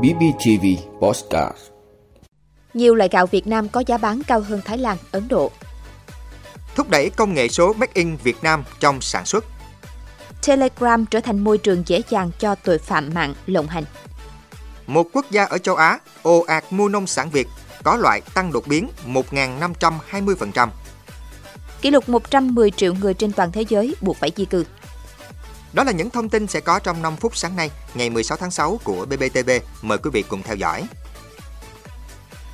BBTV Postcard Nhiều loại gạo Việt Nam có giá bán cao hơn Thái Lan, Ấn Độ. Thúc đẩy công nghệ số Make in Việt Nam trong sản xuất. Telegram trở thành môi trường dễ dàng cho tội phạm mạng lộng hành. Một quốc gia ở châu Á ồ ạt mua nông sản Việt có loại tăng đột biến 1.520%. Kỷ lục 110 triệu người trên toàn thế giới buộc phải di cư. Đó là những thông tin sẽ có trong 5 phút sáng nay, ngày 16 tháng 6 của BBTV. Mời quý vị cùng theo dõi.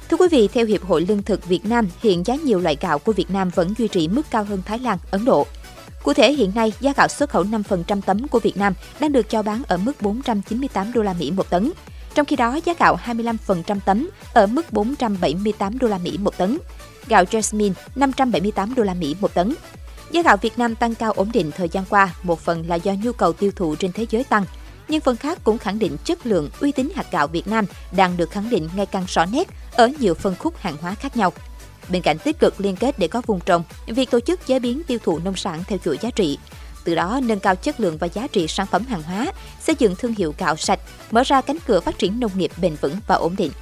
Thưa quý vị, theo Hiệp hội Lương thực Việt Nam, hiện giá nhiều loại gạo của Việt Nam vẫn duy trì mức cao hơn Thái Lan, Ấn Độ. Cụ thể hiện nay, giá gạo xuất khẩu 5% tấm của Việt Nam đang được cho bán ở mức 498 đô la Mỹ một tấn. Trong khi đó, giá gạo 25% tấm ở mức 478 đô la Mỹ một tấn. Gạo Jasmine 578 đô la Mỹ một tấn. Giá gạo Việt Nam tăng cao ổn định thời gian qua, một phần là do nhu cầu tiêu thụ trên thế giới tăng, nhưng phần khác cũng khẳng định chất lượng uy tín hạt gạo Việt Nam đang được khẳng định ngày càng rõ nét ở nhiều phân khúc hàng hóa khác nhau. Bên cạnh tích cực liên kết để có vùng trồng, việc tổ chức chế biến tiêu thụ nông sản theo chuỗi giá trị, từ đó nâng cao chất lượng và giá trị sản phẩm hàng hóa, xây dựng thương hiệu gạo sạch, mở ra cánh cửa phát triển nông nghiệp bền vững và ổn định.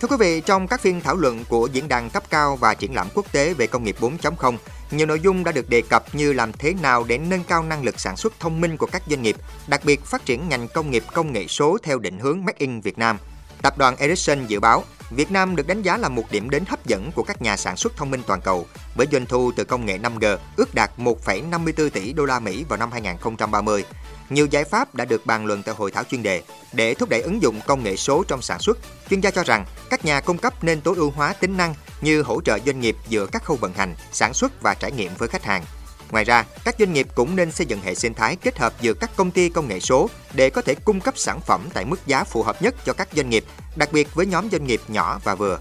Thưa quý vị, trong các phiên thảo luận của diễn đàn cấp cao và triển lãm quốc tế về công nghiệp 4.0, nhiều nội dung đã được đề cập như làm thế nào để nâng cao năng lực sản xuất thông minh của các doanh nghiệp, đặc biệt phát triển ngành công nghiệp công nghệ số theo định hướng Make in Việt Nam. Tập đoàn Ericsson dự báo Việt Nam được đánh giá là một điểm đến hấp dẫn của các nhà sản xuất thông minh toàn cầu, với doanh thu từ công nghệ 5G ước đạt 1,54 tỷ đô la Mỹ vào năm 2030. Nhiều giải pháp đã được bàn luận tại hội thảo chuyên đề để thúc đẩy ứng dụng công nghệ số trong sản xuất. Chuyên gia cho rằng các nhà cung cấp nên tối ưu hóa tính năng như hỗ trợ doanh nghiệp giữa các khâu vận hành, sản xuất và trải nghiệm với khách hàng. Ngoài ra, các doanh nghiệp cũng nên xây dựng hệ sinh thái kết hợp giữa các công ty công nghệ số để có thể cung cấp sản phẩm tại mức giá phù hợp nhất cho các doanh nghiệp, đặc biệt với nhóm doanh nghiệp nhỏ và vừa.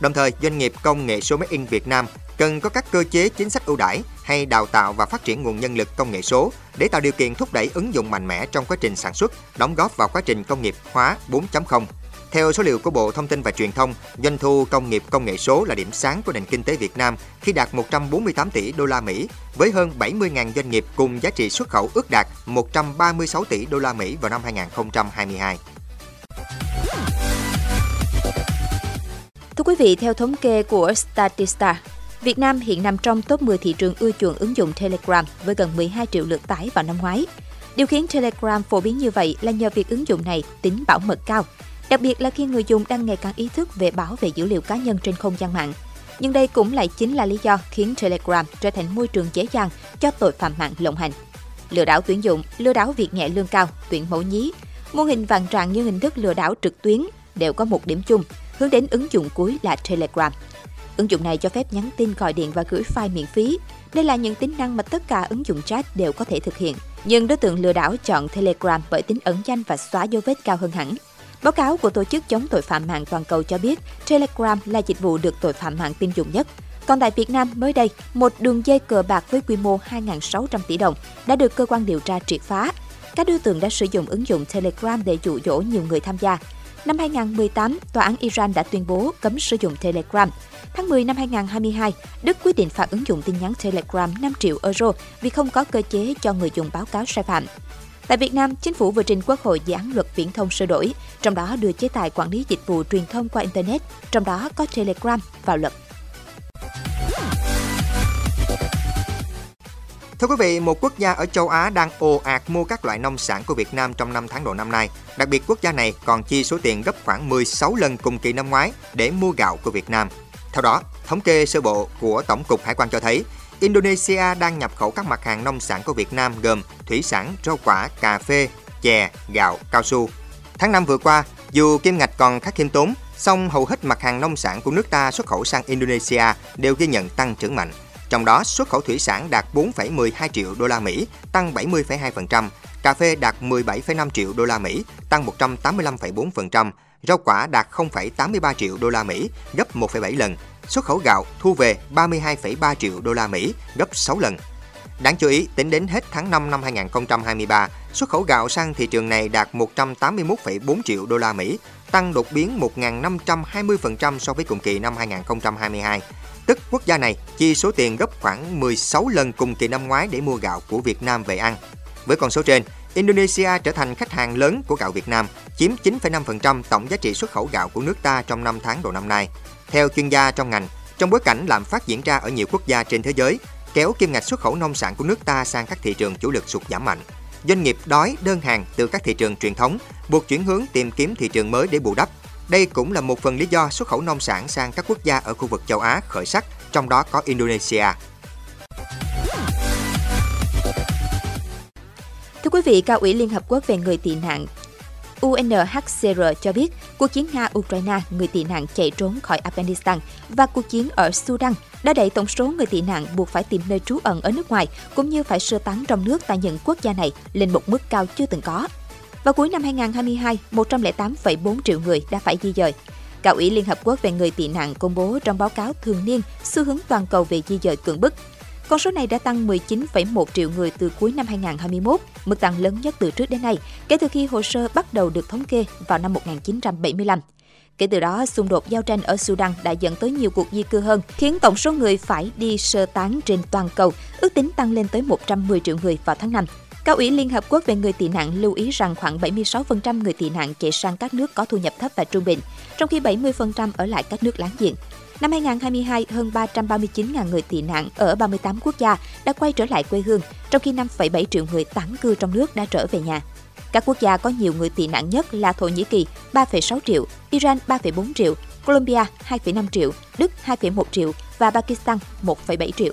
Đồng thời, doanh nghiệp công nghệ số máy in Việt Nam cần có các cơ chế chính sách ưu đãi hay đào tạo và phát triển nguồn nhân lực công nghệ số để tạo điều kiện thúc đẩy ứng dụng mạnh mẽ trong quá trình sản xuất, đóng góp vào quá trình công nghiệp hóa 4.0. Theo số liệu của Bộ Thông tin và Truyền thông, doanh thu công nghiệp công nghệ số là điểm sáng của nền kinh tế Việt Nam khi đạt 148 tỷ đô la Mỹ với hơn 70.000 doanh nghiệp cùng giá trị xuất khẩu ước đạt 136 tỷ đô la Mỹ vào năm 2022. Thưa quý vị, theo thống kê của Statista, Việt Nam hiện nằm trong top 10 thị trường ưa chuộng ứng dụng Telegram với gần 12 triệu lượt tải vào năm ngoái. Điều khiến Telegram phổ biến như vậy là nhờ việc ứng dụng này tính bảo mật cao, đặc biệt là khi người dùng đang ngày càng ý thức về bảo vệ dữ liệu cá nhân trên không gian mạng. Nhưng đây cũng lại chính là lý do khiến Telegram trở thành môi trường dễ dàng cho tội phạm mạng lộng hành. Lừa đảo tuyển dụng, lừa đảo việc nhẹ lương cao, tuyển mẫu nhí, mô hình vàng trạng như hình thức lừa đảo trực tuyến đều có một điểm chung, hướng đến ứng dụng cuối là Telegram. Ứng dụng này cho phép nhắn tin, gọi điện và gửi file miễn phí. Đây là những tính năng mà tất cả ứng dụng chat đều có thể thực hiện. Nhưng đối tượng lừa đảo chọn Telegram bởi tính ẩn danh và xóa dấu vết cao hơn hẳn. Báo cáo của Tổ chức chống tội phạm mạng toàn cầu cho biết Telegram là dịch vụ được tội phạm mạng tin dùng nhất. Còn tại Việt Nam, mới đây, một đường dây cờ bạc với quy mô 2.600 tỷ đồng đã được cơ quan điều tra triệt phá. Các đối tượng đã sử dụng ứng dụng Telegram để dụ dỗ nhiều người tham gia. Năm 2018, Tòa án Iran đã tuyên bố cấm sử dụng Telegram. Tháng 10 năm 2022, Đức quyết định phạt ứng dụng tin nhắn Telegram 5 triệu euro vì không có cơ chế cho người dùng báo cáo sai phạm. Tại Việt Nam, chính phủ vừa trình Quốc hội dự án luật viễn thông sửa đổi, trong đó đưa chế tài quản lý dịch vụ truyền thông qua Internet, trong đó có Telegram vào luật. Thưa quý vị, một quốc gia ở châu Á đang ồ ạt mua các loại nông sản của Việt Nam trong 5 tháng đầu năm nay. Đặc biệt quốc gia này còn chi số tiền gấp khoảng 16 lần cùng kỳ năm ngoái để mua gạo của Việt Nam. Theo đó, thống kê sơ bộ của Tổng cục Hải quan cho thấy, Indonesia đang nhập khẩu các mặt hàng nông sản của Việt Nam gồm thủy sản, rau quả, cà phê, chè, gạo, cao su. Tháng 5 vừa qua, dù kim ngạch còn khá khiêm tốn, song hầu hết mặt hàng nông sản của nước ta xuất khẩu sang Indonesia đều ghi nhận tăng trưởng mạnh. Trong đó, xuất khẩu thủy sản đạt 4,12 triệu đô la Mỹ, tăng 70,2%, cà phê đạt 17,5 triệu đô la Mỹ, tăng 185,4%, rau quả đạt 0,83 triệu đô la Mỹ, gấp 1,7 lần. Xuất khẩu gạo thu về 32,3 triệu đô la Mỹ, gấp 6 lần. Đáng chú ý, tính đến hết tháng 5 năm 2023, xuất khẩu gạo sang thị trường này đạt 181,4 triệu đô la Mỹ, tăng đột biến 1.520% so với cùng kỳ năm 2022. Tức quốc gia này chi số tiền gấp khoảng 16 lần cùng kỳ năm ngoái để mua gạo của Việt Nam về ăn. Với con số trên, Indonesia trở thành khách hàng lớn của gạo Việt Nam, chiếm 9,5% tổng giá trị xuất khẩu gạo của nước ta trong 5 tháng đầu năm nay. Theo chuyên gia trong ngành, trong bối cảnh lạm phát diễn ra ở nhiều quốc gia trên thế giới, kéo kim ngạch xuất khẩu nông sản của nước ta sang các thị trường chủ lực sụt giảm mạnh. Doanh nghiệp đói đơn hàng từ các thị trường truyền thống, buộc chuyển hướng tìm kiếm thị trường mới để bù đắp. Đây cũng là một phần lý do xuất khẩu nông sản sang các quốc gia ở khu vực châu Á khởi sắc, trong đó có Indonesia. Thưa quý vị, Cao ủy Liên Hợp Quốc về người tị nạn UNHCR cho biết cuộc chiến Nga-Ukraine, người tị nạn chạy trốn khỏi Afghanistan và cuộc chiến ở Sudan đã đẩy tổng số người tị nạn buộc phải tìm nơi trú ẩn ở nước ngoài cũng như phải sơ tán trong nước tại những quốc gia này lên một mức cao chưa từng có. Vào cuối năm 2022, 108,4 triệu người đã phải di dời. Cao ủy Liên Hợp Quốc về người tị nạn công bố trong báo cáo thường niên xu hướng toàn cầu về di dời cưỡng bức con số này đã tăng 19,1 triệu người từ cuối năm 2021, mức tăng lớn nhất từ trước đến nay, kể từ khi hồ sơ bắt đầu được thống kê vào năm 1975. Kể từ đó, xung đột giao tranh ở Sudan đã dẫn tới nhiều cuộc di cư hơn, khiến tổng số người phải đi sơ tán trên toàn cầu ước tính tăng lên tới 110 triệu người vào tháng 5. Cao ủy Liên Hợp Quốc về người tị nạn lưu ý rằng khoảng 76% người tị nạn chạy sang các nước có thu nhập thấp và trung bình, trong khi 70% ở lại các nước láng giềng. Năm 2022, hơn 339.000 người tị nạn ở 38 quốc gia đã quay trở lại quê hương, trong khi 5,7 triệu người tản cư trong nước đã trở về nhà. Các quốc gia có nhiều người tị nạn nhất là Thổ Nhĩ Kỳ 3,6 triệu, Iran 3,4 triệu, Colombia 2,5 triệu, Đức 2,1 triệu và Pakistan 1,7 triệu.